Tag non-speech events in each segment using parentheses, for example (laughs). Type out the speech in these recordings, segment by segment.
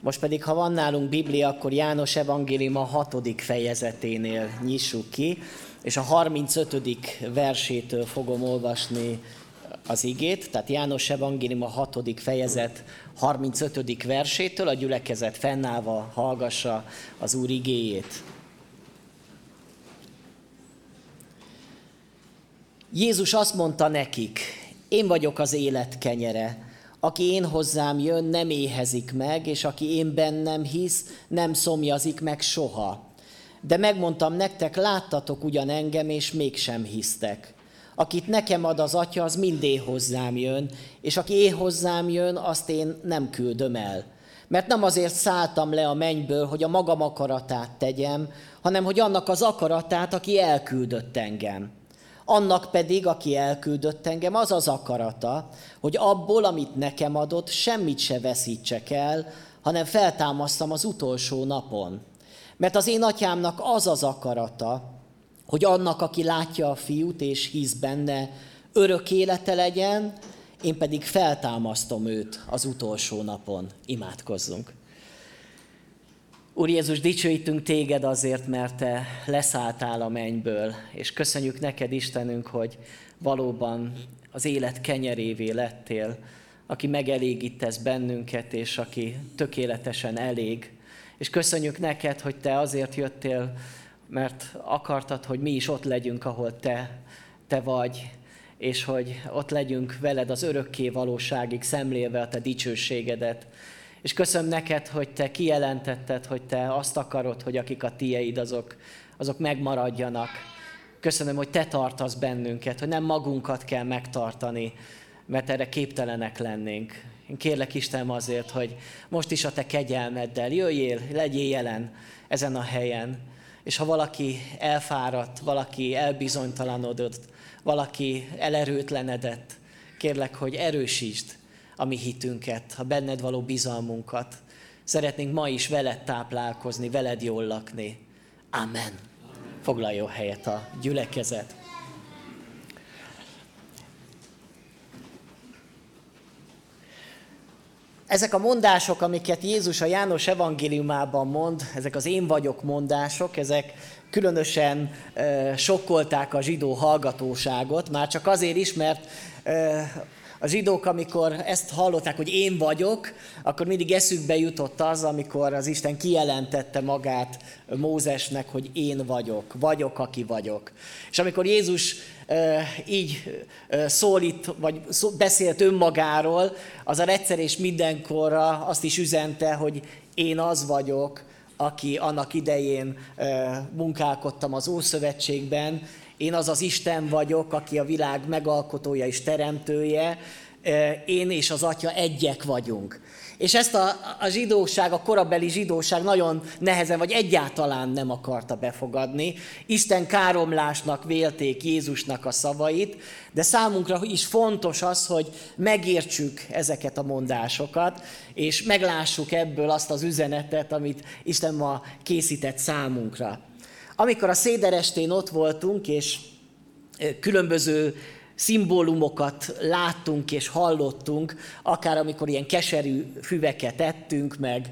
Most pedig, ha van nálunk Biblia, akkor János Evangélium a hatodik fejezeténél nyissuk ki, és a 35. versétől fogom olvasni az igét, tehát János Evangélium a hatodik fejezet 35. versétől, a gyülekezet fennállva hallgassa az Úr igéjét. Jézus azt mondta nekik, én vagyok az élet kenyere, aki én hozzám jön, nem éhezik meg, és aki én bennem hisz, nem szomjazik meg soha. De megmondtam nektek, láttatok ugyan engem, és mégsem hisztek. Akit nekem ad az atya, az mind hozzám jön, és aki én hozzám jön, azt én nem küldöm el. Mert nem azért szálltam le a mennyből, hogy a magam akaratát tegyem, hanem hogy annak az akaratát, aki elküldött engem. Annak pedig, aki elküldött engem, az az akarata, hogy abból, amit nekem adott, semmit se veszítsek el, hanem feltámasztam az utolsó napon. Mert az én atyámnak az az akarata, hogy annak, aki látja a fiút és hisz benne, örök élete legyen, én pedig feltámasztom őt az utolsó napon. Imádkozzunk. Úr Jézus, dicsőítünk téged azért, mert te leszálltál a mennyből, és köszönjük neked, Istenünk, hogy valóban az élet kenyerévé lettél, aki megelégítesz bennünket, és aki tökéletesen elég. És köszönjük neked, hogy te azért jöttél, mert akartad, hogy mi is ott legyünk, ahol te, te vagy, és hogy ott legyünk veled az örökké valóságig, szemlélve a te dicsőségedet. És köszönöm neked, hogy te kijelentetted, hogy te azt akarod, hogy akik a tieid, azok, azok megmaradjanak. Köszönöm, hogy te tartasz bennünket, hogy nem magunkat kell megtartani, mert erre képtelenek lennénk. Én kérlek Istenem azért, hogy most is a te kegyelmeddel jöjjél, legyél jelen ezen a helyen. És ha valaki elfáradt, valaki elbizonytalanodott, valaki elerőtlenedett, kérlek, hogy erősítsd a mi hitünket, a benned való bizalmunkat. Szeretnénk ma is veled táplálkozni, veled jól lakni. Amen. Foglaljon helyet a gyülekezet. Ezek a mondások, amiket Jézus a János evangéliumában mond, ezek az én vagyok mondások, ezek különösen e, sokkolták a zsidó hallgatóságot, már csak azért is, mert e, a zsidók, amikor ezt hallották, hogy én vagyok, akkor mindig eszükbe jutott az, amikor az Isten kijelentette magát Mózesnek, hogy én vagyok, vagyok, aki vagyok. És amikor Jézus így szólít, vagy beszélt önmagáról, az a egyszer és mindenkorra azt is üzente, hogy én az vagyok, aki annak idején munkálkodtam az Ószövetségben, én az az Isten vagyok, aki a világ megalkotója és teremtője, én és az Atya egyek vagyunk. És ezt a, a zsidóság, a korabeli zsidóság nagyon nehezen, vagy egyáltalán nem akarta befogadni. Isten káromlásnak vélték Jézusnak a szavait, de számunkra is fontos az, hogy megértsük ezeket a mondásokat, és meglássuk ebből azt az üzenetet, amit Isten ma készített számunkra. Amikor a széderestén ott voltunk, és különböző szimbólumokat láttunk és hallottunk, akár amikor ilyen keserű füveket ettünk, meg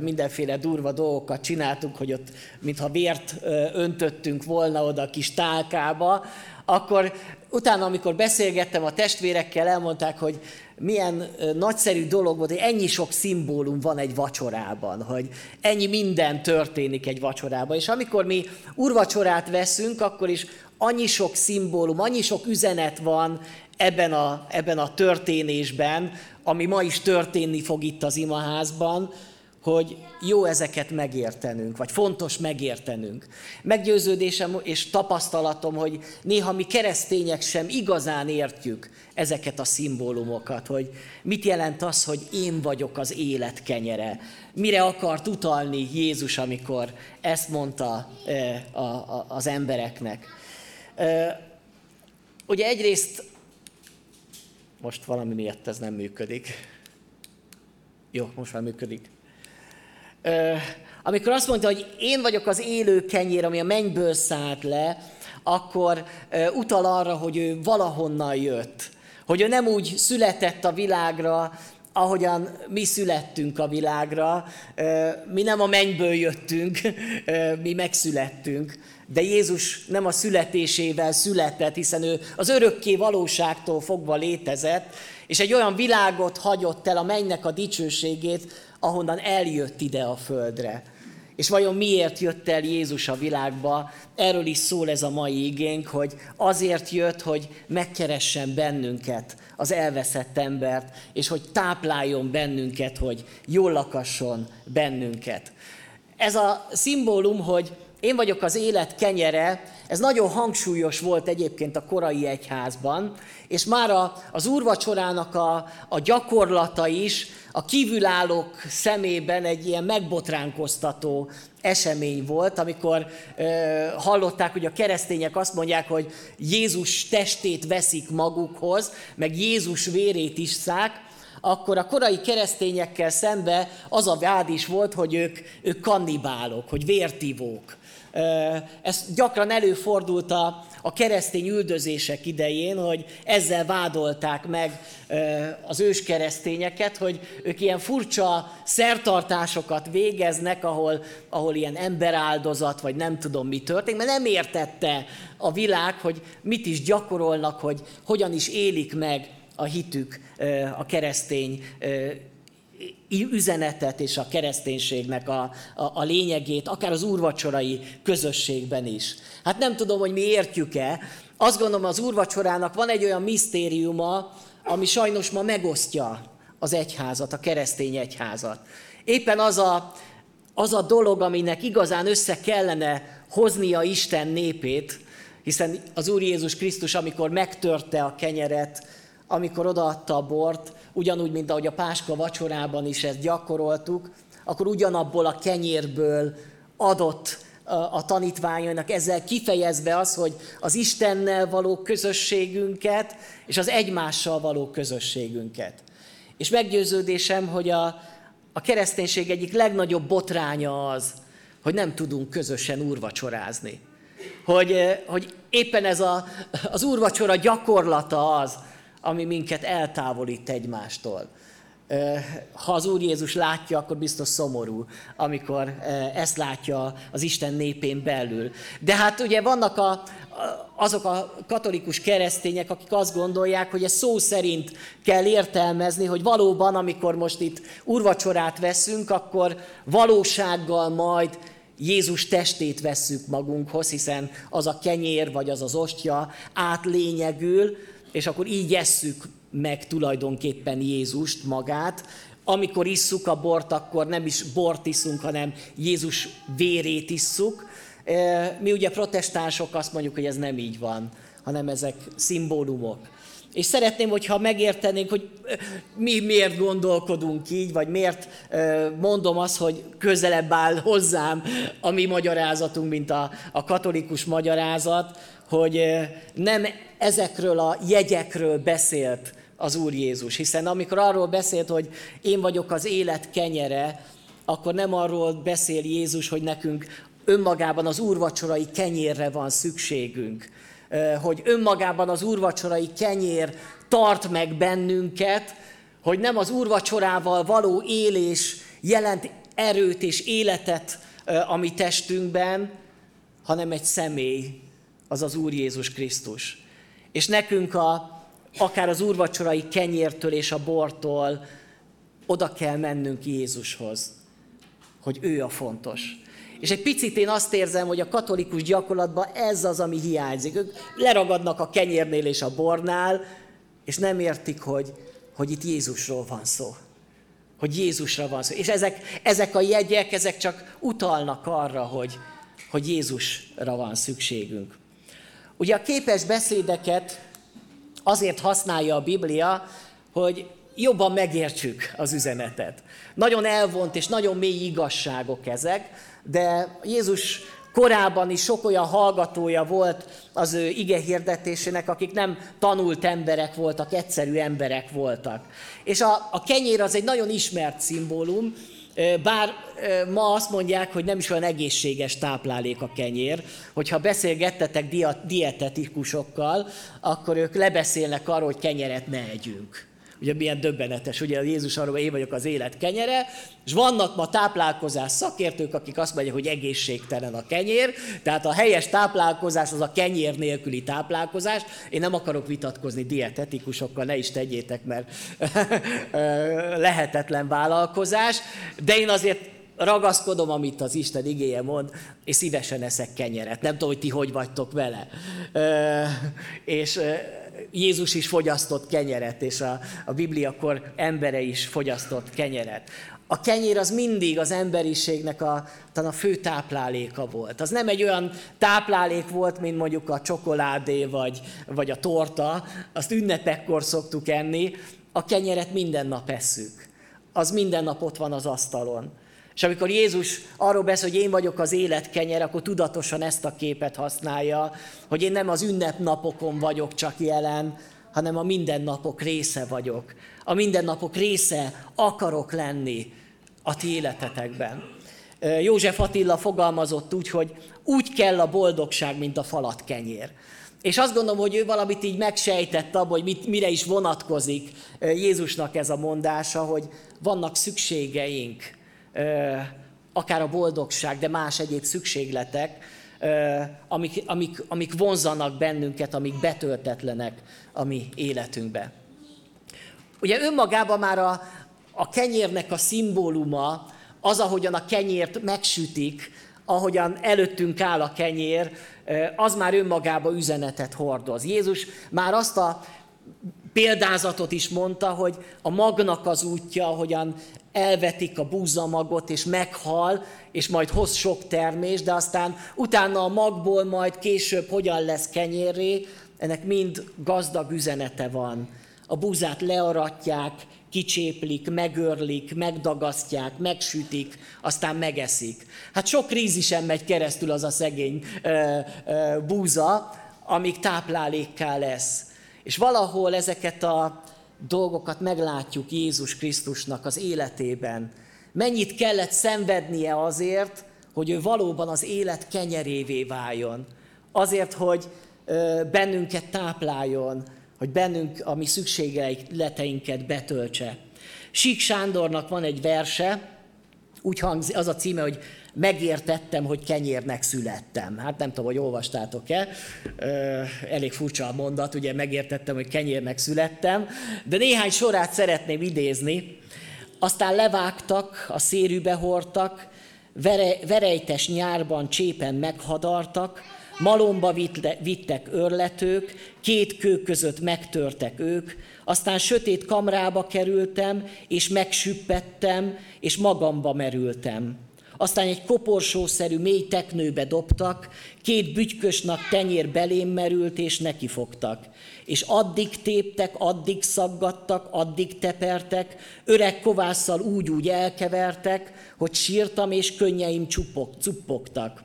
mindenféle durva dolgokat csináltunk, hogy ott mintha vért öntöttünk volna oda a kis tálkába, akkor utána, amikor beszélgettem a testvérekkel, elmondták, hogy milyen nagyszerű dolog volt, hogy ennyi sok szimbólum van egy vacsorában, hogy ennyi minden történik egy vacsorában. És amikor mi urvacsorát veszünk, akkor is annyi sok szimbólum, annyi sok üzenet van ebben a, ebben a történésben, ami ma is történni fog itt az imaházban, hogy jó ezeket megértenünk, vagy fontos megértenünk. Meggyőződésem és tapasztalatom, hogy néha mi keresztények sem igazán értjük ezeket a szimbólumokat, hogy mit jelent az, hogy én vagyok az élet kenyere. Mire akart utalni Jézus, amikor ezt mondta az embereknek. Ugye egyrészt, most valami miatt ez nem működik. Jó, most már működik amikor azt mondta, hogy én vagyok az élő kenyér, ami a mennyből szállt le, akkor utal arra, hogy ő valahonnan jött. Hogy ő nem úgy született a világra, ahogyan mi születtünk a világra, mi nem a mennyből jöttünk, mi megszülettünk, de Jézus nem a születésével született, hiszen ő az örökké valóságtól fogva létezett, és egy olyan világot hagyott el a mennynek a dicsőségét, ahonnan eljött ide a földre. És vajon miért jött el Jézus a világba? Erről is szól ez a mai igénk, hogy azért jött, hogy megkeressen bennünket, az elveszett embert, és hogy tápláljon bennünket, hogy jól lakasson bennünket. Ez a szimbólum, hogy én vagyok az élet kenyere, ez nagyon hangsúlyos volt egyébként a korai egyházban, és már a, az úrvacsorának a, a gyakorlata is a kívülállók szemében egy ilyen megbotránkoztató esemény volt, amikor ö, hallották, hogy a keresztények azt mondják, hogy Jézus testét veszik magukhoz, meg Jézus vérét isszák, akkor a korai keresztényekkel szembe az a vád is volt, hogy ők, ők kannibálok, hogy vértivók. Ez gyakran előfordult a, a keresztény üldözések idején, hogy ezzel vádolták meg az őskeresztényeket, hogy ők ilyen furcsa szertartásokat végeznek, ahol, ahol ilyen emberáldozat, vagy nem tudom mi történik, mert nem értette a világ, hogy mit is gyakorolnak, hogy hogyan is élik meg a hitük a keresztény üzenetet és a kereszténységnek a, a, a lényegét, akár az úrvacsorai közösségben is. Hát nem tudom, hogy mi értjük-e. Azt gondolom, az úrvacsorának van egy olyan misztériuma, ami sajnos ma megosztja az egyházat, a keresztény egyházat. Éppen az a, az a dolog, aminek igazán össze kellene hoznia Isten népét, hiszen az Úr Jézus Krisztus, amikor megtörte a kenyeret, amikor odaadta a bort, ugyanúgy, mint ahogy a Páska vacsorában is ezt gyakoroltuk, akkor ugyanabból a kenyérből adott a tanítványainak, ezzel kifejezve az, hogy az Istennel való közösségünket, és az egymással való közösségünket. És meggyőződésem, hogy a, a kereszténység egyik legnagyobb botránya az, hogy nem tudunk közösen úrvacsorázni. Hogy, hogy éppen ez a, az úrvacsora gyakorlata az, ami minket eltávolít egymástól. Ha az Úr Jézus látja, akkor biztos szomorú, amikor ezt látja az Isten népén belül. De hát ugye vannak a, azok a katolikus keresztények, akik azt gondolják, hogy ez szó szerint kell értelmezni, hogy valóban, amikor most itt urvacsorát veszünk, akkor valósággal majd Jézus testét vesszük magunkhoz, hiszen az a kenyér vagy az az ostya átlényegül, és akkor így esszük meg tulajdonképpen Jézust magát. Amikor isszuk a bort, akkor nem is bort iszunk, hanem Jézus vérét isszuk. E, mi ugye protestánsok azt mondjuk, hogy ez nem így van, hanem ezek szimbólumok. És szeretném, hogyha megértenénk, hogy e, mi miért gondolkodunk így, vagy miért e, mondom azt, hogy közelebb áll hozzám a mi magyarázatunk, mint a, a katolikus magyarázat, hogy nem ezekről a jegyekről beszélt az Úr Jézus. Hiszen amikor arról beszélt, hogy én vagyok az élet kenyere, akkor nem arról beszél Jézus, hogy nekünk önmagában az úrvacsorai kenyérre van szükségünk, hogy önmagában az úrvacsorai kenyér tart meg bennünket, hogy nem az úrvacsorával való élés jelent erőt és életet a mi testünkben, hanem egy személy, az az Úr Jézus Krisztus. És nekünk a, akár az úrvacsorai kenyértől és a bortól oda kell mennünk Jézushoz, hogy ő a fontos. És egy picit én azt érzem, hogy a katolikus gyakorlatban ez az, ami hiányzik. Ők leragadnak a kenyérnél és a bornál, és nem értik, hogy, hogy itt Jézusról van szó. Hogy Jézusra van szó. És ezek, ezek a jegyek, ezek csak utalnak arra, hogy, hogy Jézusra van szükségünk. Ugye a képes beszédeket azért használja a Biblia, hogy jobban megértsük az üzenetet. Nagyon elvont és nagyon mély igazságok ezek, de Jézus korábban is sok olyan hallgatója volt az ő ige hirdetésének, akik nem tanult emberek voltak, egyszerű emberek voltak. És a, a kenyér az egy nagyon ismert szimbólum, bár ma azt mondják, hogy nem is olyan egészséges táplálék a kenyér, hogyha beszélgettetek dietetikusokkal, akkor ők lebeszélnek arról, hogy kenyeret ne együnk Ugye milyen döbbenetes, ugye Jézus arról, hogy én vagyok az élet kenyere, és vannak ma táplálkozás szakértők, akik azt mondják, hogy egészségtelen a kenyér, tehát a helyes táplálkozás az a kenyér nélküli táplálkozás. Én nem akarok vitatkozni dietetikusokkal, ne is tegyétek, mert (laughs) lehetetlen vállalkozás, de én azért ragaszkodom, amit az Isten igéje mond, és szívesen eszek kenyeret. Nem tudom, hogy ti hogy vagytok vele. És Jézus is fogyasztott kenyeret, és a, a Biblia akkor embere is fogyasztott kenyeret. A kenyér az mindig az emberiségnek a, talán a fő tápláléka volt. Az nem egy olyan táplálék volt, mint mondjuk a csokoládé vagy, vagy a torta, azt ünnepekkor szoktuk enni, a kenyeret minden nap esszük. Az minden nap ott van az asztalon. És amikor Jézus arról beszél, hogy én vagyok az élet kenyer, akkor tudatosan ezt a képet használja, hogy én nem az ünnepnapokon vagyok csak jelen, hanem a mindennapok része vagyok. A mindennapok része akarok lenni a ti életetekben. József Attila fogalmazott úgy, hogy úgy kell a boldogság, mint a falat kenyér. És azt gondolom, hogy ő valamit így megsejtett abban, hogy mit, mire is vonatkozik Jézusnak ez a mondása, hogy vannak szükségeink, akár a boldogság, de más egyéb szükségletek, amik, amik, amik vonzanak bennünket, amik betöltetlenek a mi életünkbe. Ugye önmagában már a, a kenyérnek a szimbóluma, az, ahogyan a kenyért megsütik, ahogyan előttünk áll a kenyér, az már önmagában üzenetet hordoz. Jézus már azt a példázatot is mondta, hogy a magnak az útja, ahogyan elvetik a búzamagot, és meghal, és majd hoz sok termés, de aztán utána a magból majd később hogyan lesz kenyérré, ennek mind gazdag üzenete van. A búzát learatják, kicséplik, megörlik, megdagasztják, megsütik, aztán megeszik. Hát sok krízisen megy keresztül az a szegény ö, ö, búza, amíg táplálékká lesz. És valahol ezeket a dolgokat meglátjuk Jézus Krisztusnak az életében. Mennyit kellett szenvednie azért, hogy ő valóban az élet kenyerévé váljon. Azért, hogy bennünket tápláljon, hogy bennünk a mi szükségleteinket betöltse. Sík Sándornak van egy verse, úgy hangzik, az a címe, hogy megértettem, hogy kenyérnek születtem. Hát nem tudom, hogy olvastátok-e, elég furcsa a mondat, ugye megértettem, hogy kenyérnek születtem, de néhány sorát szeretném idézni. Aztán levágtak, a szérűbe hordtak, vere, verejtes nyárban csépen meghadartak, malomba vittek örletők, két kő között megtörtek ők, aztán sötét kamrába kerültem, és megsüppettem, és magamba merültem. Aztán egy koporsószerű mély teknőbe dobtak, két bütykösnak tenyér belém merült, és nekifogtak. És addig téptek, addig szaggattak, addig tepertek, öreg kovásszal úgy-úgy elkevertek, hogy sírtam, és könnyeim csupok, cuppogtak.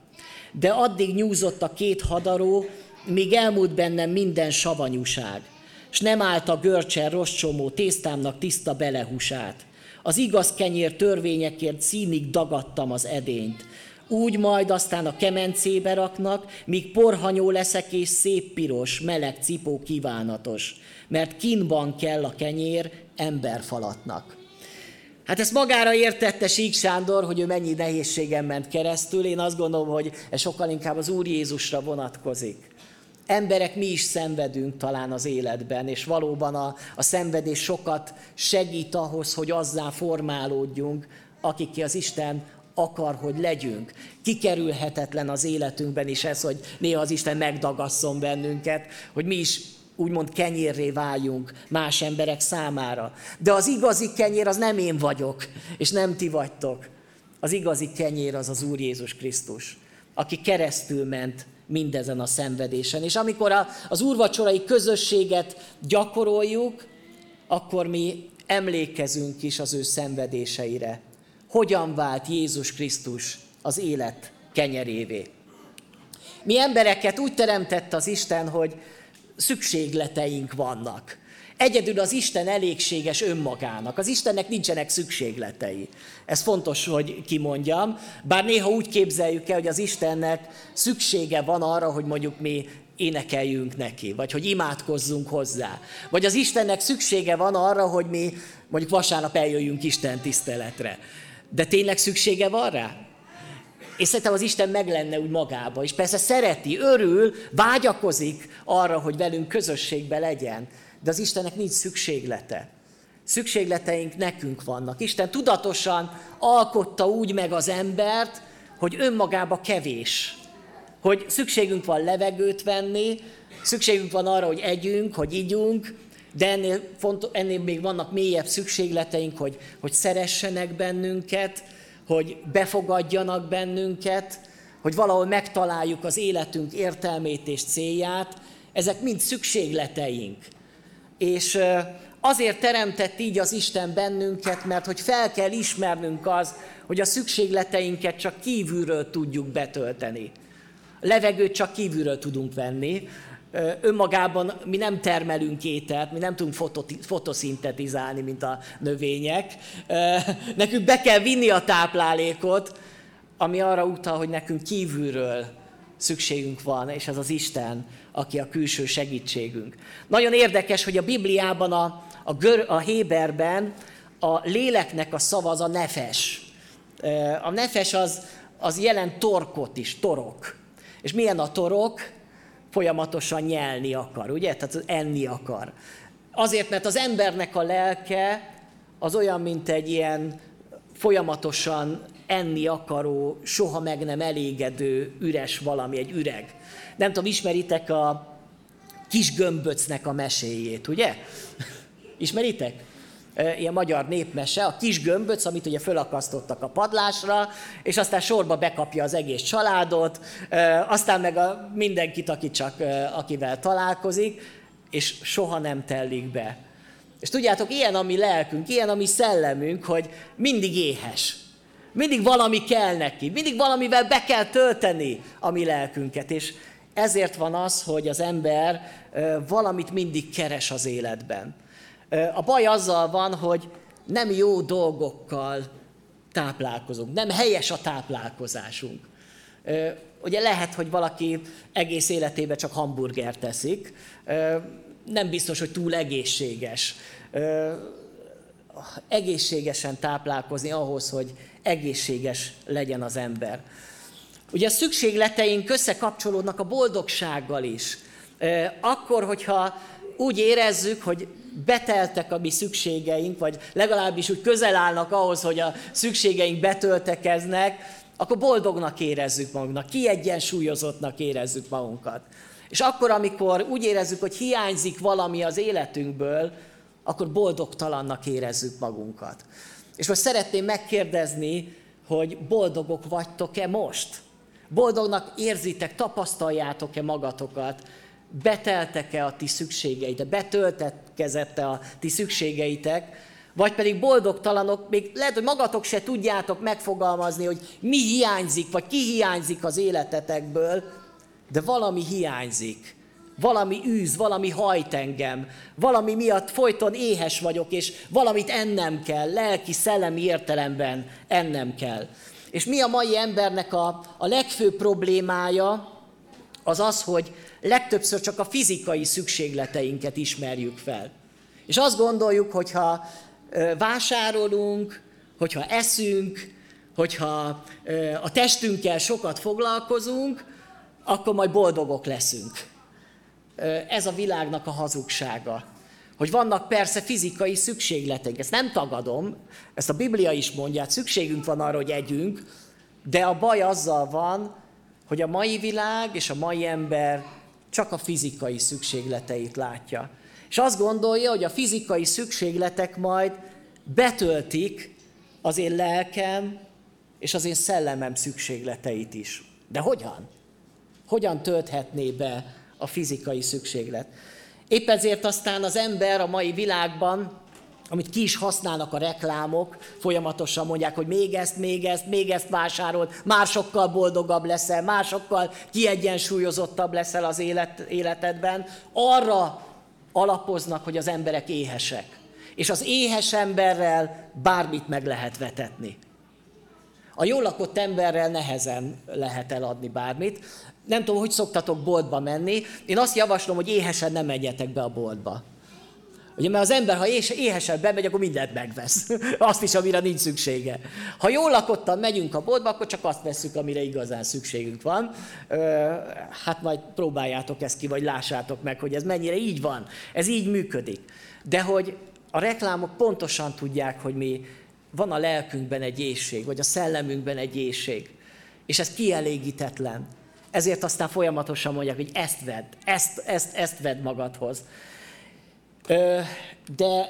De addig nyúzott a két hadaró, míg elmúlt bennem minden savanyúság, s nem állt a görcsen rossz csomó tésztámnak tiszta belehúsát. Az igaz kenyér törvényekért színig dagadtam az edényt. Úgy majd aztán a kemencébe raknak, míg porhanyó leszek és szép piros, meleg cipó kívánatos, mert kínban kell a kenyér emberfalatnak. Hát ezt magára értette Sík Sándor, hogy ő mennyi nehézségen ment keresztül. Én azt gondolom, hogy ez sokkal inkább az Úr Jézusra vonatkozik. Emberek mi is szenvedünk talán az életben, és valóban a, a szenvedés sokat segít ahhoz, hogy azzá formálódjunk, akik az Isten akar, hogy legyünk. Kikerülhetetlen az életünkben is ez, hogy néha az Isten megdagasszon bennünket, hogy mi is úgymond kenyérré váljunk más emberek számára. De az igazi kenyér az nem én vagyok, és nem ti vagytok. Az igazi kenyér az az Úr Jézus Krisztus, aki keresztül ment mindezen a szenvedésen. És amikor az úrvacsorai közösséget gyakoroljuk, akkor mi emlékezünk is az ő szenvedéseire. Hogyan vált Jézus Krisztus az élet kenyerévé. Mi embereket úgy teremtett az Isten, hogy szükségleteink vannak. Egyedül az Isten elégséges önmagának. Az Istennek nincsenek szükségletei. Ez fontos, hogy kimondjam. Bár néha úgy képzeljük el, hogy az Istennek szüksége van arra, hogy mondjuk mi énekeljünk neki, vagy hogy imádkozzunk hozzá. Vagy az Istennek szüksége van arra, hogy mi mondjuk vasárnap eljöjjünk Isten tiszteletre. De tényleg szüksége van rá? És szerintem az Isten meg lenne úgy magába, és persze szereti, örül, vágyakozik arra, hogy velünk közösségbe legyen. De az Istennek nincs szükséglete. Szükségleteink nekünk vannak. Isten tudatosan alkotta úgy meg az embert, hogy önmagába kevés. Hogy szükségünk van levegőt venni, szükségünk van arra, hogy együnk, hogy igyunk, de ennél, font, ennél még vannak mélyebb szükségleteink, hogy, hogy szeressenek bennünket, hogy befogadjanak bennünket, hogy valahol megtaláljuk az életünk értelmét és célját. Ezek mind szükségleteink. És azért teremtett így az Isten bennünket, mert hogy fel kell ismernünk az, hogy a szükségleteinket csak kívülről tudjuk betölteni. Levegőt csak kívülről tudunk venni, önmagában mi nem termelünk ételt, mi nem tudunk fotoszintetizálni, mint a növények. Nekünk be kell vinni a táplálékot, ami arra utal, hogy nekünk kívülről szükségünk van, és ez az Isten, aki a külső segítségünk. Nagyon érdekes, hogy a Bibliában, a, a, gör, a Héberben a léleknek a szava az a nefes. A nefes az, az jelent torkot is, torok. És milyen a torok? folyamatosan nyelni akar, ugye? Tehát enni akar. Azért, mert az embernek a lelke az olyan, mint egy ilyen folyamatosan enni akaró, soha meg nem elégedő, üres valami, egy üreg. Nem tudom, ismeritek a kis gömböcnek a meséjét, ugye? (laughs) Ismeritek? ilyen magyar népmese, a kis gömböc, amit ugye fölakasztottak a padlásra, és aztán sorba bekapja az egész családot, aztán meg a mindenkit, aki csak, akivel találkozik, és soha nem tellik be. És tudjátok, ilyen a mi lelkünk, ilyen a mi szellemünk, hogy mindig éhes. Mindig valami kell neki, mindig valamivel be kell tölteni a mi lelkünket, és ezért van az, hogy az ember valamit mindig keres az életben. A baj azzal van, hogy nem jó dolgokkal táplálkozunk, nem helyes a táplálkozásunk. Ugye lehet, hogy valaki egész életében csak hamburgert teszik, nem biztos, hogy túl egészséges. Egészségesen táplálkozni ahhoz, hogy egészséges legyen az ember. Ugye a szükségleteink összekapcsolódnak a boldogsággal is. Akkor, hogyha úgy érezzük, hogy beteltek a mi szükségeink, vagy legalábbis úgy közel állnak ahhoz, hogy a szükségeink betöltekeznek, akkor boldognak érezzük magunknak, kiegyensúlyozottnak érezzük magunkat. És akkor, amikor úgy érezzük, hogy hiányzik valami az életünkből, akkor boldogtalannak érezzük magunkat. És most szeretném megkérdezni, hogy boldogok vagytok-e most? Boldognak érzitek, tapasztaljátok-e magatokat, beteltek-e a ti szükségeitek, betöltetkezette a ti szükségeitek, vagy pedig boldogtalanok, még lehet, hogy magatok se tudjátok megfogalmazni, hogy mi hiányzik, vagy ki hiányzik az életetekből, de valami hiányzik. Valami űz, valami hajt engem, valami miatt folyton éhes vagyok, és valamit ennem kell, lelki, szellemi értelemben ennem kell. És mi a mai embernek a, a legfőbb problémája, az az, hogy legtöbbször csak a fizikai szükségleteinket ismerjük fel. És azt gondoljuk, hogyha vásárolunk, hogyha eszünk, hogyha a testünkkel sokat foglalkozunk, akkor majd boldogok leszünk. Ez a világnak a hazugsága. Hogy vannak persze fizikai szükségleteink, ezt nem tagadom, ezt a Biblia is mondja, hát szükségünk van arra, hogy együnk, de a baj azzal van, hogy a mai világ és a mai ember csak a fizikai szükségleteit látja. És azt gondolja, hogy a fizikai szükségletek majd betöltik az én lelkem és az én szellemem szükségleteit is. De hogyan? Hogyan tölthetné be a fizikai szükséglet? Épp ezért aztán az ember a mai világban amit ki is használnak a reklámok, folyamatosan mondják, hogy még ezt, még ezt, még ezt vásárol, már sokkal boldogabb leszel, másokkal kiegyensúlyozottabb leszel az élet, életedben. Arra alapoznak, hogy az emberek éhesek. És az éhes emberrel bármit meg lehet vetetni. A jól lakott emberrel nehezen lehet eladni bármit. Nem tudom, hogy szoktatok boltba menni. Én azt javaslom, hogy éhesen nem menjetek be a boltba. Ugye, mert az ember, ha éhesen bemegy, akkor mindent megvesz. (laughs) Azt is, amire nincs szüksége. Ha jól lakottan megyünk a boltba, akkor csak azt veszük, amire igazán szükségünk van. Hát majd próbáljátok ezt ki, vagy lássátok meg, hogy ez mennyire így van. Ez így működik. De hogy a reklámok pontosan tudják, hogy mi van a lelkünkben egy éjség, vagy a szellemünkben egy éjség. És ez kielégítetlen. Ezért aztán folyamatosan mondják, hogy ezt vedd, ezt, ezt, ezt vedd magadhoz. De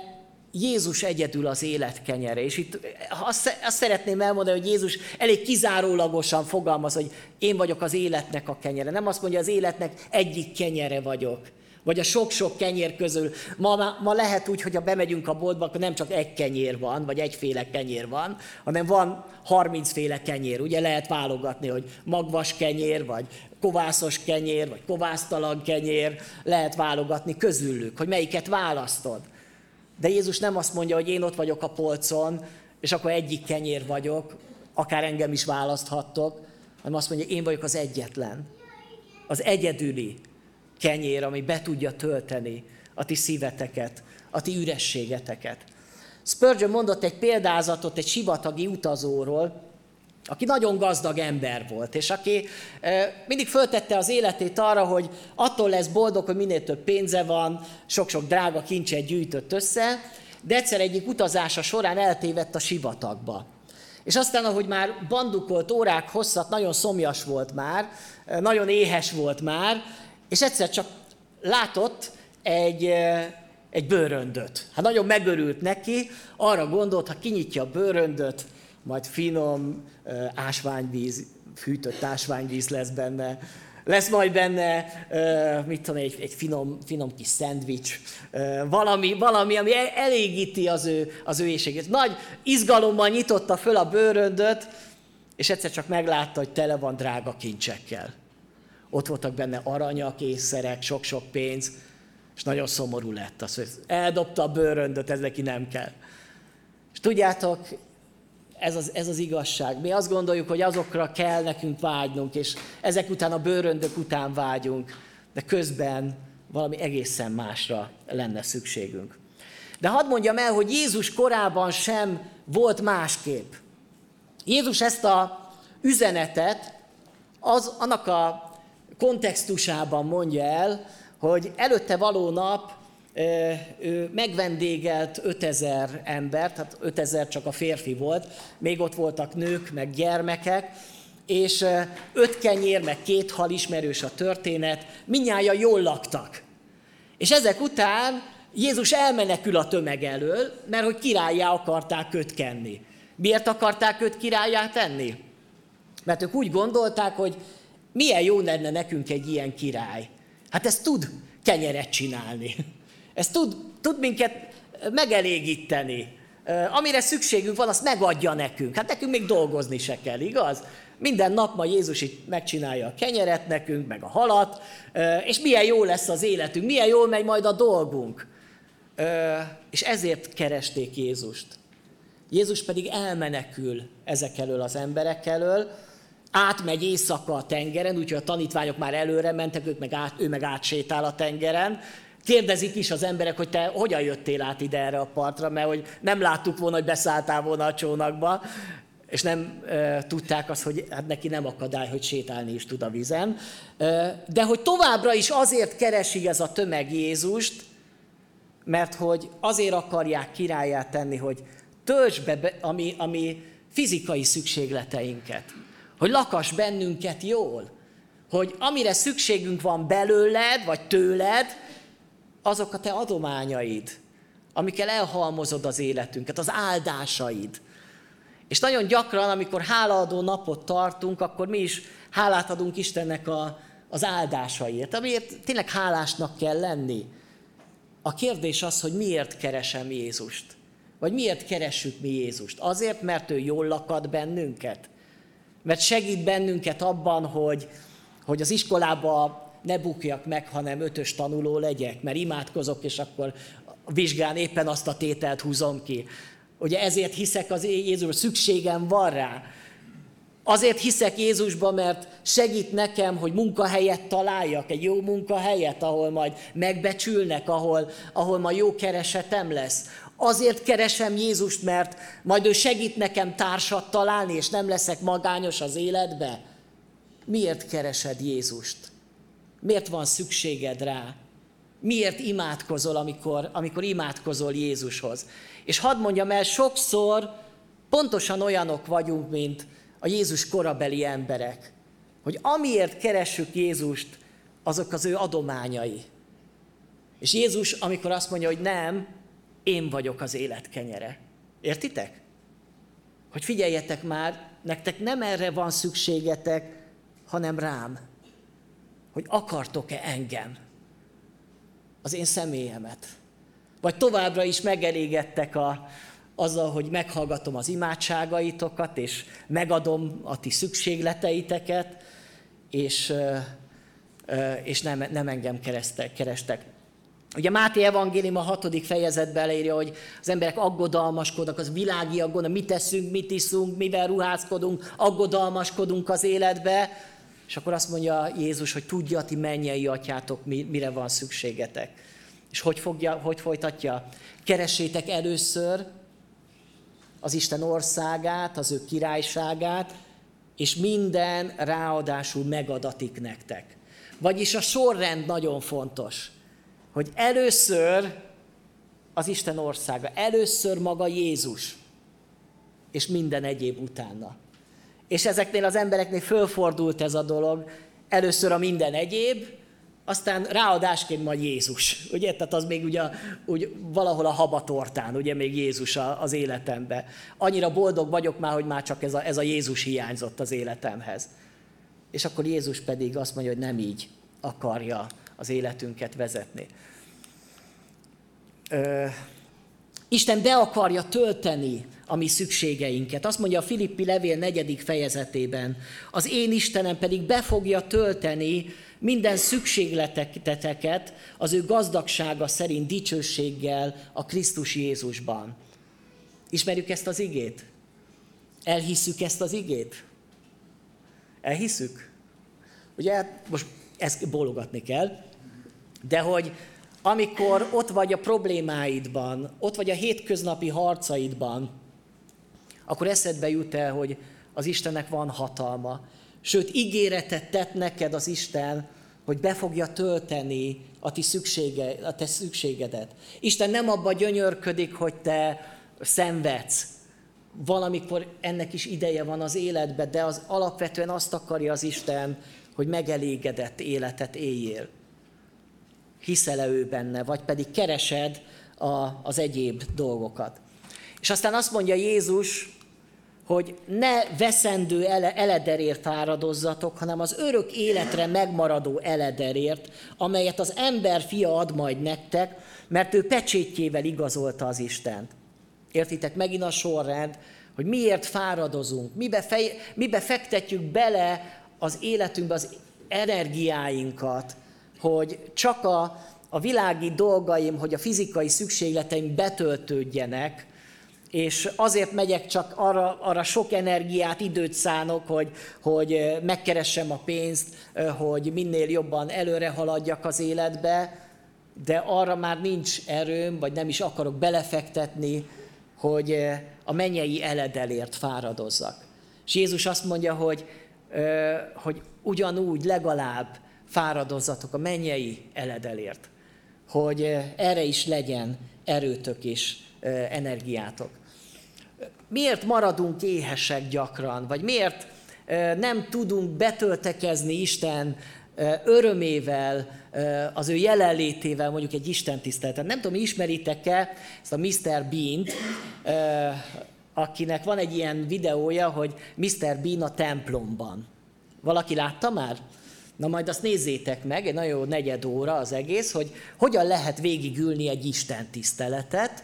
Jézus egyedül az élet kenyere. És itt azt, szeretném elmondani, hogy Jézus elég kizárólagosan fogalmaz, hogy én vagyok az életnek a kenyere. Nem azt mondja, az életnek egyik kenyere vagyok. Vagy a sok-sok kenyér közül. Ma, ma lehet úgy, hogy ha bemegyünk a boltba, akkor nem csak egy kenyér van, vagy egyféle kenyér van, hanem van 30 féle kenyér. Ugye lehet válogatni, hogy magvas kenyér, vagy kovászos kenyér, vagy kovásztalan kenyér, lehet válogatni közülük, hogy melyiket választod. De Jézus nem azt mondja, hogy én ott vagyok a polcon, és akkor egyik kenyér vagyok, akár engem is választhattok, hanem azt mondja, én vagyok az egyetlen, az egyedüli kenyér, ami be tudja tölteni a ti szíveteket, a ti ürességeteket. Spurgeon mondott egy példázatot egy sivatagi utazóról, aki nagyon gazdag ember volt, és aki mindig föltette az életét arra, hogy attól lesz boldog, hogy minél több pénze van, sok-sok drága kincset gyűjtött össze, de egyszer egyik utazása során eltévedt a sivatagba. És aztán, ahogy már bandukolt órák hosszat, nagyon szomjas volt már, nagyon éhes volt már, és egyszer csak látott egy, egy bőröndöt. Hát nagyon megörült neki, arra gondolt, ha kinyitja a bőröndöt, majd finom ásványvíz, fűtött ásványvíz lesz benne, lesz majd benne, mit tudom, egy, egy finom, finom kis szendvics, valami, valami, ami e-, elégíti az ő, az ő éjségét. Nagy izgalommal nyitotta föl a bőröndöt, és egyszer csak meglátta, hogy tele van drága kincsekkel. Ott voltak benne aranyak, észszerek, sok-sok pénz, és nagyon szomorú lett az, hogy eldobta a bőröndöt, ez neki nem kell. És tudjátok, ez az, ez az igazság. Mi azt gondoljuk, hogy azokra kell nekünk vágynunk, és ezek után a bőröndök után vágyunk, de közben valami egészen másra lenne szükségünk. De hadd mondjam el, hogy Jézus korában sem volt másképp. Jézus ezt a üzenetet az, annak a kontextusában mondja el, hogy előtte való nap ő megvendégelt 5000 ember, tehát 5000 csak a férfi volt, még ott voltak nők, meg gyermekek, és öt kenyér, meg két hal ismerős a történet, minnyája jól laktak. És ezek után Jézus elmenekül a tömeg elől, mert hogy királyá akarták őt kenni. Miért akarták őt királyá tenni? Mert ők úgy gondolták, hogy milyen jó lenne nekünk egy ilyen király. Hát ez tud kenyeret csinálni. Ez tud, tud minket megelégíteni. Amire szükségünk van, azt megadja nekünk. Hát nekünk még dolgozni se kell, igaz? Minden nap ma Jézus itt megcsinálja a kenyeret nekünk, meg a halat, és milyen jó lesz az életünk, milyen jól megy majd a dolgunk. És ezért keresték Jézust. Jézus pedig elmenekül ezek elől az emberek elől, átmegy éjszaka a tengeren, úgyhogy a tanítványok már előre mentek, ők meg át, ő meg átsétál a tengeren, Kérdezik is az emberek, hogy te hogyan jöttél át ide erre a partra, mert hogy nem láttuk volna, hogy beszálltál volna a csónakba, és nem e, tudták azt, hogy hát neki nem akadály, hogy sétálni is tud a vízen. E, de hogy továbbra is azért keresi ez a tömeg Jézust, mert hogy azért akarják királyát tenni, hogy tölts be, ami, ami fizikai szükségleteinket. Hogy lakas bennünket jól. Hogy amire szükségünk van belőled, vagy tőled, azok a te adományaid, amikkel elhalmozod az életünket, az áldásaid. És nagyon gyakran, amikor hálaadó napot tartunk, akkor mi is hálát adunk Istennek a, az áldásaiért, amiért tényleg hálásnak kell lenni. A kérdés az, hogy miért keresem Jézust? Vagy miért keressük mi Jézust? Azért, mert ő jól lakad bennünket? Mert segít bennünket abban, hogy, hogy az iskolába ne bukjak meg, hanem ötös tanuló legyek, mert imádkozok, és akkor vizsgán éppen azt a tételt húzom ki. Ugye ezért hiszek az Jézus, szükségem van rá. Azért hiszek Jézusba, mert segít nekem, hogy munkahelyet találjak, egy jó munkahelyet, ahol majd megbecsülnek, ahol, ahol majd jó keresetem lesz. Azért keresem Jézust, mert majd ő segít nekem társat találni, és nem leszek magányos az életbe. Miért keresed Jézust? Miért van szükséged rá? Miért imádkozol, amikor, amikor imádkozol Jézushoz? És hadd mondjam el, sokszor pontosan olyanok vagyunk, mint a Jézus korabeli emberek, hogy amiért keressük Jézust, azok az ő adományai. És Jézus, amikor azt mondja, hogy nem, én vagyok az élet kenyere. Értitek? Hogy figyeljetek már, nektek nem erre van szükségetek, hanem rám. Hogy akartok-e engem? Az én személyemet. Vagy továbbra is megelégedtek a, azzal, hogy meghallgatom az imádságaitokat, és megadom a ti szükségleteiteket, és, és nem, nem engem kerestek, kerestek. Ugye Máté evangélium a hatodik fejezetben leírja, hogy az emberek aggodalmaskodnak, az világi aggodalom, mit teszünk, mit iszunk, mivel ruházkodunk, aggodalmaskodunk az életbe, és akkor azt mondja Jézus, hogy tudja ti mennyei atyátok, mire van szükségetek. És hogy, fogja, hogy folytatja? Keressétek először az Isten országát, az ő királyságát, és minden ráadásul megadatik nektek. Vagyis a sorrend nagyon fontos, hogy először az Isten országa, először maga Jézus, és minden egyéb utána. És ezeknél az embereknél fölfordult ez a dolog, először a minden egyéb, aztán ráadásként majd Jézus, ugye? Tehát az még ugye úgy valahol a habatortán, ugye még Jézus az életembe. Annyira boldog vagyok már, hogy már csak ez a, ez a Jézus hiányzott az életemhez. És akkor Jézus pedig azt mondja, hogy nem így akarja az életünket vezetni. Ö, Isten be akarja tölteni a mi szükségeinket. Azt mondja a Filippi levél negyedik fejezetében, az én Istenem pedig be fogja tölteni minden szükségleteteket az ő gazdagsága szerint dicsőséggel a Krisztus Jézusban. Ismerjük ezt az igét? Elhisszük ezt az igét? Elhisszük? Ugye most ezt bólogatni kell, de hogy amikor ott vagy a problémáidban, ott vagy a hétköznapi harcaidban, akkor eszedbe jut el, hogy az Istennek van hatalma. Sőt, ígéretet tett neked az Isten, hogy be fogja tölteni a, ti szüksége, a te szükségedet. Isten nem abba gyönyörködik, hogy te szenvedsz. Valamikor ennek is ideje van az életbe, de az alapvetően azt akarja az Isten, hogy megelégedett életet éljél. Hiszel-e ő benne, vagy pedig keresed a, az egyéb dolgokat. És aztán azt mondja Jézus, hogy ne veszendő ele, elederért fáradozzatok, hanem az örök életre megmaradó elederért, amelyet az ember fia ad majd nektek, mert ő pecsétjével igazolta az Istent. Értitek, megint a sorrend, hogy miért fáradozunk, mibe, fej, mibe fektetjük bele az életünkbe az energiáinkat, hogy csak a, a világi dolgaim, hogy a fizikai szükségleteim betöltődjenek, és azért megyek csak arra, arra sok energiát, időt szánok, hogy, hogy megkeressem a pénzt, hogy minél jobban előre haladjak az életbe, de arra már nincs erőm, vagy nem is akarok belefektetni, hogy a mennyei eledelért fáradozzak. És Jézus azt mondja, hogy, hogy ugyanúgy legalább fáradozzatok a mennyei eledelért, hogy erre is legyen erőtök és energiátok miért maradunk éhesek gyakran, vagy miért nem tudunk betöltekezni Isten örömével, az ő jelenlétével, mondjuk egy Isten tiszteleten. Nem tudom, ismeritek-e ezt a Mr. Bean-t, akinek van egy ilyen videója, hogy Mr. Bean a templomban. Valaki látta már? Na majd azt nézzétek meg, egy nagyon negyed óra az egész, hogy hogyan lehet végigülni egy Isten tiszteletet,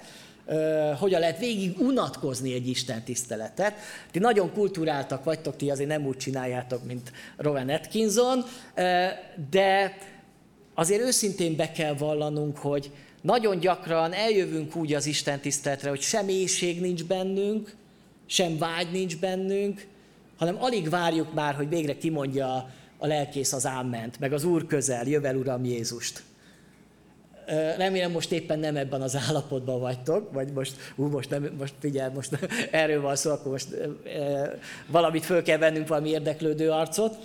hogyan lehet végig unatkozni egy Isten tiszteletet. Ti nagyon kulturáltak vagytok, ti azért nem úgy csináljátok, mint Rowan Atkinson, de azért őszintén be kell vallanunk, hogy nagyon gyakran eljövünk úgy az Isten tiszteletre, hogy sem éjség nincs bennünk, sem vágy nincs bennünk, hanem alig várjuk már, hogy végre kimondja a lelkész az ámment, meg az Úr közel, jövel Uram Jézust. Remélem most éppen nem ebben az állapotban vagytok, vagy most, ú, most, nem, most figyelj, most (laughs) erről van szó, akkor most e, valamit föl kell vennünk, valami érdeklődő arcot,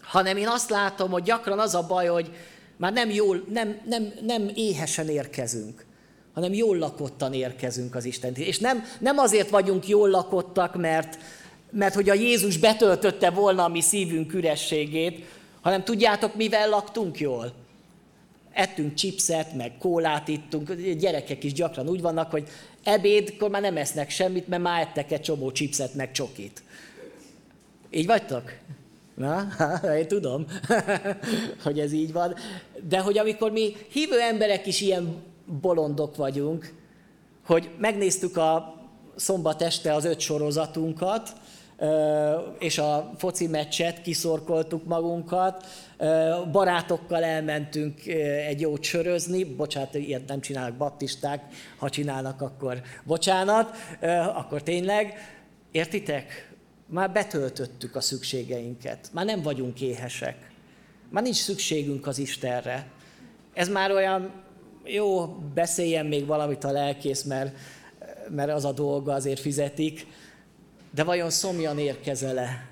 hanem én azt látom, hogy gyakran az a baj, hogy már nem, jól, nem, nem, nem éhesen érkezünk, hanem jól lakottan érkezünk az Isten. És nem, nem azért vagyunk jól lakottak, mert, mert hogy a Jézus betöltötte volna a mi szívünk ürességét, hanem tudjátok, mivel laktunk jól? Ettünk chipset, meg kólát ittunk, gyerekek is gyakran úgy vannak, hogy ebédkor már nem esznek semmit, mert már ettek egy csomó chipset, meg csokit. Így vagytok? Na, (laughs) én tudom, (laughs) hogy ez így van. De hogy amikor mi hívő emberek is ilyen bolondok vagyunk, hogy megnéztük a szombat este az öt sorozatunkat, és a foci meccset, kiszorkoltuk magunkat, barátokkal elmentünk egy jót sörözni, bocsánat, ilyet nem csinálnak baptisták, ha csinálnak, akkor bocsánat, akkor tényleg, értitek? Már betöltöttük a szükségeinket, már nem vagyunk éhesek, már nincs szükségünk az Istenre. Ez már olyan, jó, beszéljen még valamit a lelkész, mert, mert az a dolga, azért fizetik, de vajon szomjan érkezele?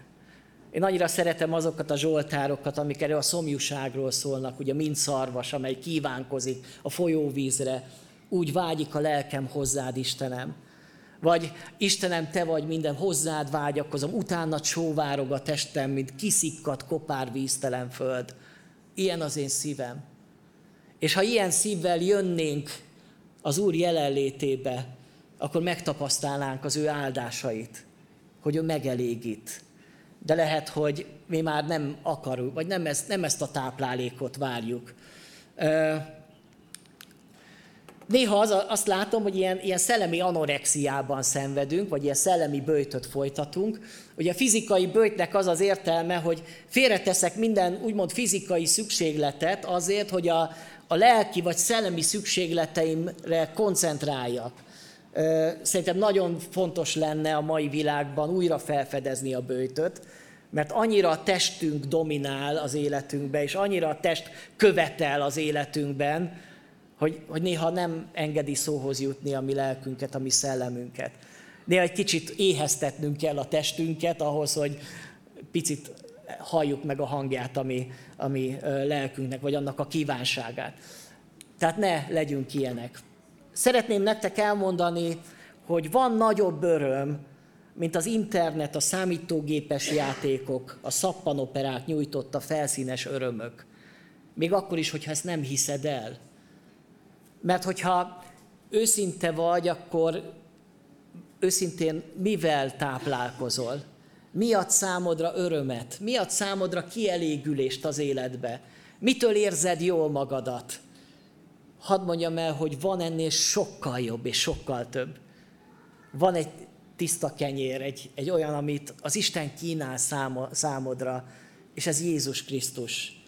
Én annyira szeretem azokat a zsoltárokat, amik erről a szomjúságról szólnak, ugye mint szarvas, amely kívánkozik a folyóvízre, úgy vágyik a lelkem hozzád, Istenem. Vagy Istenem, te vagy minden, hozzád vágyakozom, utána csóvárog a testem, mint kiszikkat kopár víztelen föld. Ilyen az én szívem. És ha ilyen szívvel jönnénk az Úr jelenlétébe, akkor megtapasztalnánk az ő áldásait hogy ő megelégít. De lehet, hogy mi már nem akarunk, vagy nem ezt, nem ezt a táplálékot várjuk. Néha az, azt látom, hogy ilyen, ilyen szellemi anorexiában szenvedünk, vagy ilyen szellemi bőjtöt folytatunk. Ugye a fizikai bőjtnek az az értelme, hogy félreteszek minden úgymond fizikai szükségletet azért, hogy a, a lelki vagy szellemi szükségleteimre koncentráljak. Szerintem nagyon fontos lenne a mai világban újra felfedezni a bőjtöt, mert annyira a testünk dominál az életünkben, és annyira a test követel az életünkben, hogy, hogy néha nem engedi szóhoz jutni a mi lelkünket, a mi szellemünket. Néha egy kicsit éheztetnünk kell a testünket ahhoz, hogy picit halljuk meg a hangját, ami, ami lelkünknek, vagy annak a kívánságát. Tehát ne legyünk ilyenek. Szeretném nektek elmondani, hogy van nagyobb öröm, mint az internet, a számítógépes játékok, a szappanoperák nyújtotta felszínes örömök. Még akkor is, hogyha ezt nem hiszed el. Mert hogyha őszinte vagy, akkor őszintén mivel táplálkozol? Mi ad számodra örömet? Mi ad számodra kielégülést az életbe? Mitől érzed jól magadat? hadd mondjam el, hogy van ennél sokkal jobb és sokkal több. Van egy tiszta kenyér, egy, egy olyan, amit az Isten kínál számo, számodra, és ez Jézus Krisztus,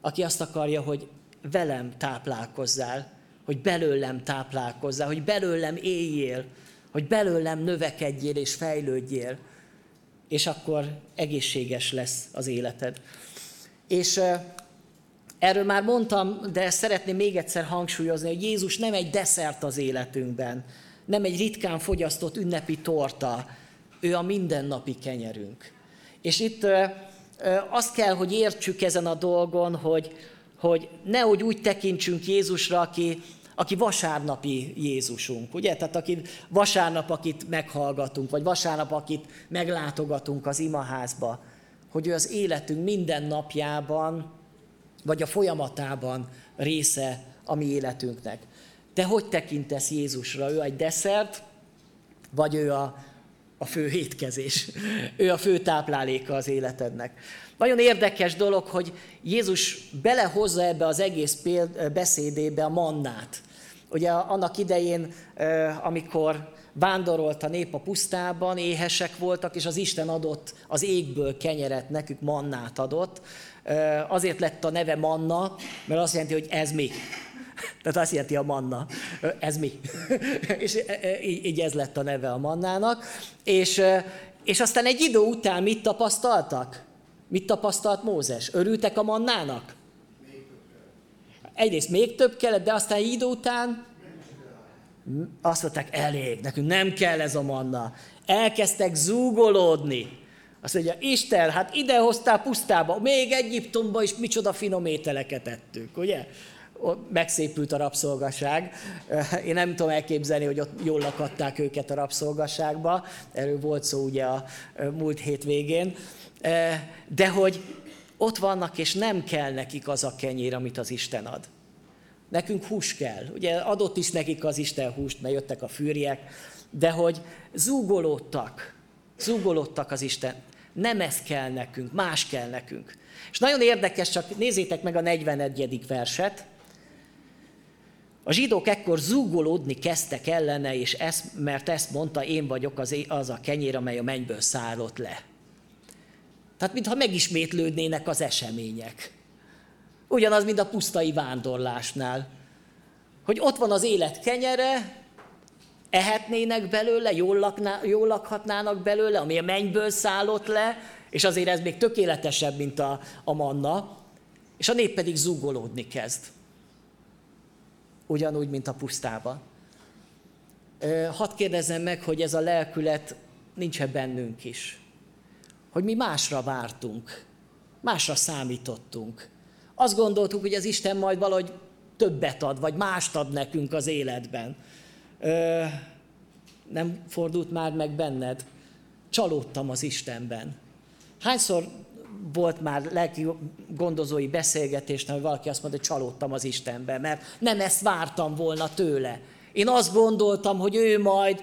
aki azt akarja, hogy velem táplálkozzál, hogy belőlem táplálkozzál, hogy belőlem éljél, hogy belőlem növekedjél és fejlődjél, és akkor egészséges lesz az életed. És Erről már mondtam, de szeretném még egyszer hangsúlyozni, hogy Jézus nem egy desszert az életünkben, nem egy ritkán fogyasztott ünnepi torta, ő a mindennapi kenyerünk. És itt azt kell, hogy értsük ezen a dolgon, hogy, hogy nehogy úgy tekintsünk Jézusra, aki, aki vasárnapi Jézusunk, ugye? Tehát aki vasárnap, akit meghallgatunk, vagy vasárnap, akit meglátogatunk az imaházba, hogy ő az életünk minden napjában vagy a folyamatában része a mi életünknek. Te hogy tekintesz Jézusra? Ő egy desszert, vagy ő a, a fő étkezés? ő a fő tápláléka az életednek. Nagyon érdekes dolog, hogy Jézus belehozza ebbe az egész beszédébe a mannát. Ugye annak idején, amikor vándorolt a nép a pusztában, éhesek voltak, és az Isten adott az égből kenyeret, nekük mannát adott. Azért lett a neve manna, mert azt jelenti, hogy ez mi. (laughs) Tehát azt jelenti a manna. Ez mi? (laughs) és így ez lett a neve a mannának. És, és aztán egy idő után mit tapasztaltak? Mit tapasztalt Mózes? Örültek a mannának? Egyrészt még több kellett, de aztán idő után azt mondták, elég, nekünk nem kell ez a manna. Elkezdtek zúgolódni. Azt mondja, Isten, hát ide hoztál pusztába, még Egyiptomba is micsoda finom ételeket ettünk, ugye? Megszépült a rabszolgaság. (laughs) Én nem tudom elképzelni, hogy ott jól lakadták őket a rabszolgaságba. Erről volt szó ugye a múlt hétvégén. De hogy ott vannak, és nem kell nekik az a kenyér, amit az Isten ad. Nekünk hús kell. Ugye adott is nekik az Isten húst, mert jöttek a fűrjek, de hogy zúgolódtak, zúgolódtak az Isten. Nem ez kell nekünk, más kell nekünk. És nagyon érdekes, csak nézzétek meg a 41. verset. A zsidók ekkor zúgolódni kezdtek ellene, és ezt, mert ezt mondta, én vagyok az, az a kenyér, amely a mennyből szállott le. Tehát mintha megismétlődnének az események. Ugyanaz, mint a pusztai vándorlásnál. Hogy ott van az élet kenyere, ehetnének belőle, jól, lakná, jól lakhatnának belőle, ami a mennyből szállott le, és azért ez még tökéletesebb, mint a, a manna, és a nép pedig zúgolódni kezd. Ugyanúgy, mint a pusztába. Hadd kérdezzem meg, hogy ez a lelkület nincs-e bennünk is. Hogy mi másra vártunk, másra számítottunk. Azt gondoltuk, hogy az Isten majd valahogy többet ad, vagy mást ad nekünk az életben. Ö, nem fordult már meg benned? Csalódtam az Istenben. Hányszor volt már lelki gondozói beszélgetésnél, hogy valaki azt mondta, hogy csalódtam az Istenben, mert nem ezt vártam volna tőle. Én azt gondoltam, hogy ő majd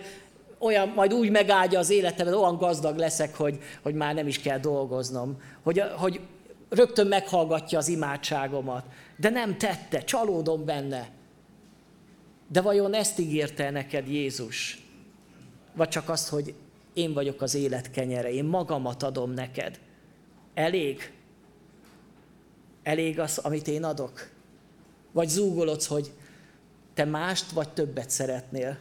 olyan, majd úgy megáldja az életemet, olyan gazdag leszek, hogy, hogy már nem is kell dolgoznom. Hogy, hogy rögtön meghallgatja az imádságomat. De nem tette, csalódom benne. De vajon ezt ígérte neked Jézus? Vagy csak azt, hogy én vagyok az élet kenyere, én magamat adom neked. Elég? Elég az, amit én adok? Vagy zúgolodsz, hogy te mást vagy többet szeretnél?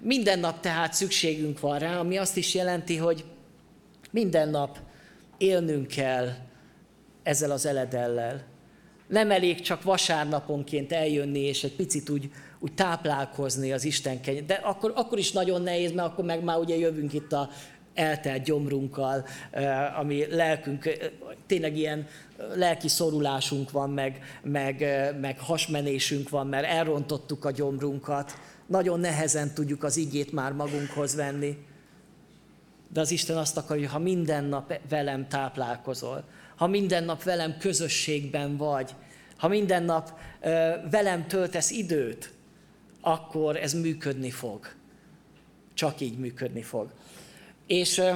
Minden nap tehát szükségünk van rá, ami azt is jelenti, hogy minden nap élnünk kell ezzel az eledellel. Nem elég csak vasárnaponként eljönni, és egy picit úgy, úgy táplálkozni az Isten kenyet. De akkor, akkor is nagyon nehéz, mert akkor meg már ugye jövünk itt a eltelt gyomrunkkal, ami lelkünk, tényleg ilyen lelki szorulásunk van, meg, meg, meg hasmenésünk van, mert elrontottuk a gyomrunkat. Nagyon nehezen tudjuk az igét már magunkhoz venni. De az Isten azt akarja, hogy ha minden nap velem táplálkozol, ha minden nap velem közösségben vagy, ha minden nap ö, velem töltesz időt, akkor ez működni fog. Csak így működni fog. És ö,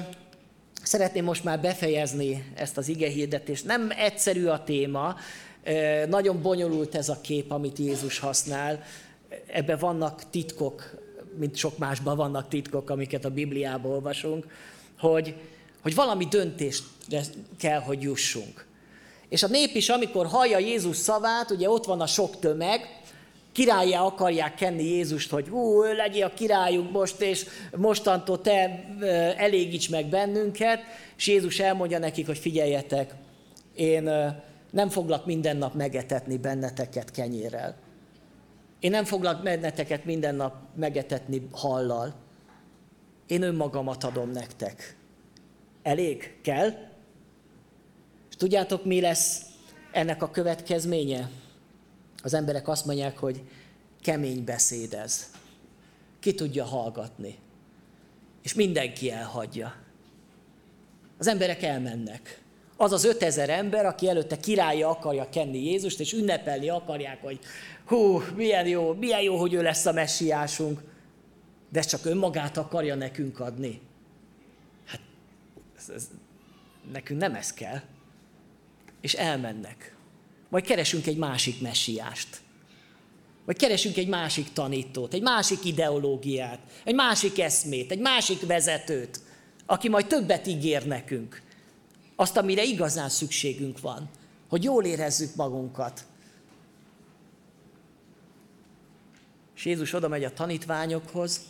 szeretném most már befejezni ezt az ige hirdetést. Nem egyszerű a téma, ö, nagyon bonyolult ez a kép, amit Jézus használ. Ebben vannak titkok, mint sok másban vannak titkok, amiket a Bibliában olvasunk, hogy, hogy valami döntést kell, hogy jussunk. És a nép is, amikor hallja Jézus szavát, ugye ott van a sok tömeg, királyá akarják kenni Jézust, hogy hú, legyél a királyunk most, és mostantól te elégíts meg bennünket, és Jézus elmondja nekik, hogy figyeljetek, én nem foglak minden nap megetetni benneteket kenyérrel. Én nem foglak benneteket minden nap megetetni hallal. Én önmagamat adom nektek. Elég? Kell? És tudjátok, mi lesz ennek a következménye? Az emberek azt mondják, hogy kemény beszéd ez. Ki tudja hallgatni. És mindenki elhagyja. Az emberek elmennek. Az az ötezer ember, aki előtte királya akarja kenni Jézust, és ünnepelni akarják, hogy hú, milyen jó, milyen jó, hogy ő lesz a messiásunk, de csak önmagát akarja nekünk adni. Hát ez, ez, nekünk nem ez kell. És elmennek. Majd keresünk egy másik messiást. Vagy keresünk egy másik tanítót, egy másik ideológiát, egy másik eszmét, egy másik vezetőt, aki majd többet ígér nekünk. Azt, amire igazán szükségünk van, hogy jól érezzük magunkat. És Jézus oda megy a tanítványokhoz,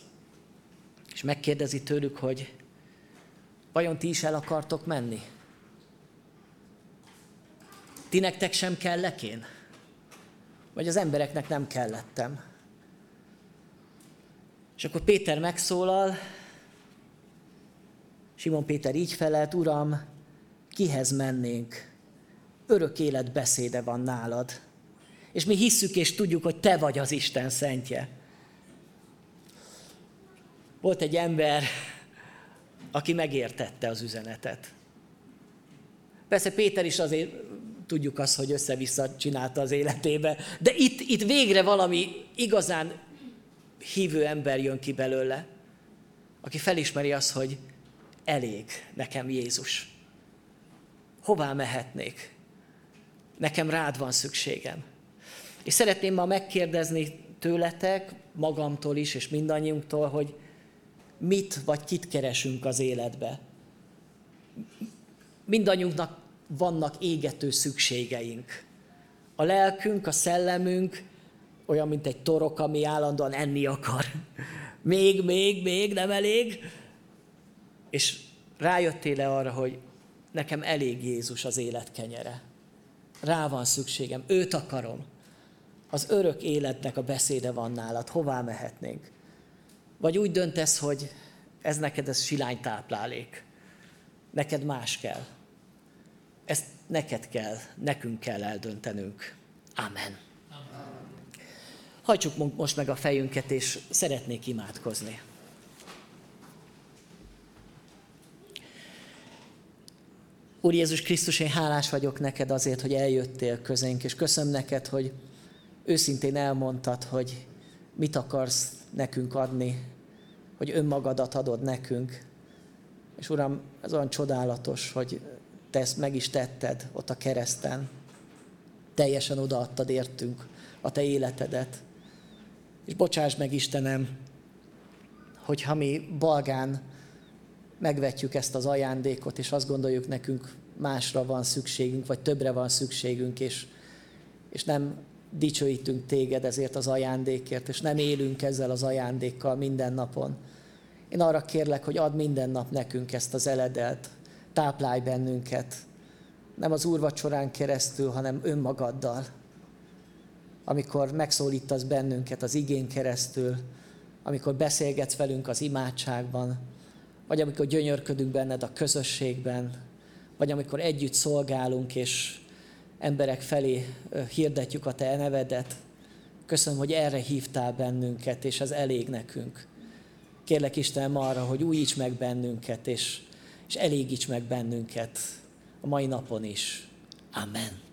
és megkérdezi tőlük, hogy vajon ti is el akartok menni? Ti nektek sem kellek én? Vagy az embereknek nem kellettem? És akkor Péter megszólal, Simon Péter így felelt, Uram, kihez mennénk? Örök élet beszéde van nálad. És mi hisszük és tudjuk, hogy te vagy az Isten szentje. Volt egy ember, aki megértette az üzenetet. Persze Péter is azért tudjuk azt, hogy össze-vissza csinálta az életébe, de itt, itt végre valami igazán hívő ember jön ki belőle, aki felismeri azt, hogy elég nekem Jézus. Hová mehetnék? Nekem rád van szükségem. És szeretném ma megkérdezni tőletek, magamtól is, és mindannyiunktól, hogy mit vagy kit keresünk az életbe. Mindannyiunknak vannak égető szükségeink. A lelkünk, a szellemünk olyan, mint egy torok, ami állandóan enni akar. Még, még, még nem elég. És rájöttél-e arra, hogy nekem elég Jézus az élet kenyere. Rá van szükségem, őt akarom. Az örök életnek a beszéde van nálad, hová mehetnénk. Vagy úgy döntesz, hogy ez neked ez silánytáplálék. Neked más kell. Ezt neked kell, nekünk kell eldöntenünk. Amen. Hajtsuk most meg a fejünket, és szeretnék imádkozni. Úr Jézus Krisztus, én hálás vagyok neked azért, hogy eljöttél közénk, és köszönöm neked, hogy őszintén elmondtad, hogy mit akarsz nekünk adni, hogy önmagadat adod nekünk. És Uram, ez olyan csodálatos, hogy te ezt meg is tetted ott a kereszten. Teljesen odaadtad értünk a te életedet. És bocsáss meg, Istenem, hogyha mi balgán megvetjük ezt az ajándékot, és azt gondoljuk, nekünk másra van szükségünk, vagy többre van szükségünk, és, és nem dicsőítünk téged ezért az ajándékért, és nem élünk ezzel az ajándékkal minden napon. Én arra kérlek, hogy add minden nap nekünk ezt az eledelt, táplálj bennünket, nem az úrvacsorán keresztül, hanem önmagaddal. Amikor megszólítasz bennünket az igén keresztül, amikor beszélgetsz velünk az imádságban, vagy amikor gyönyörködünk benned a közösségben, vagy amikor együtt szolgálunk, és emberek felé hirdetjük a Te nevedet. Köszönöm, hogy erre hívtál bennünket, és ez elég nekünk. Kérlek Istenem arra, hogy újíts meg bennünket, és, és elégíts meg bennünket a mai napon is. Amen.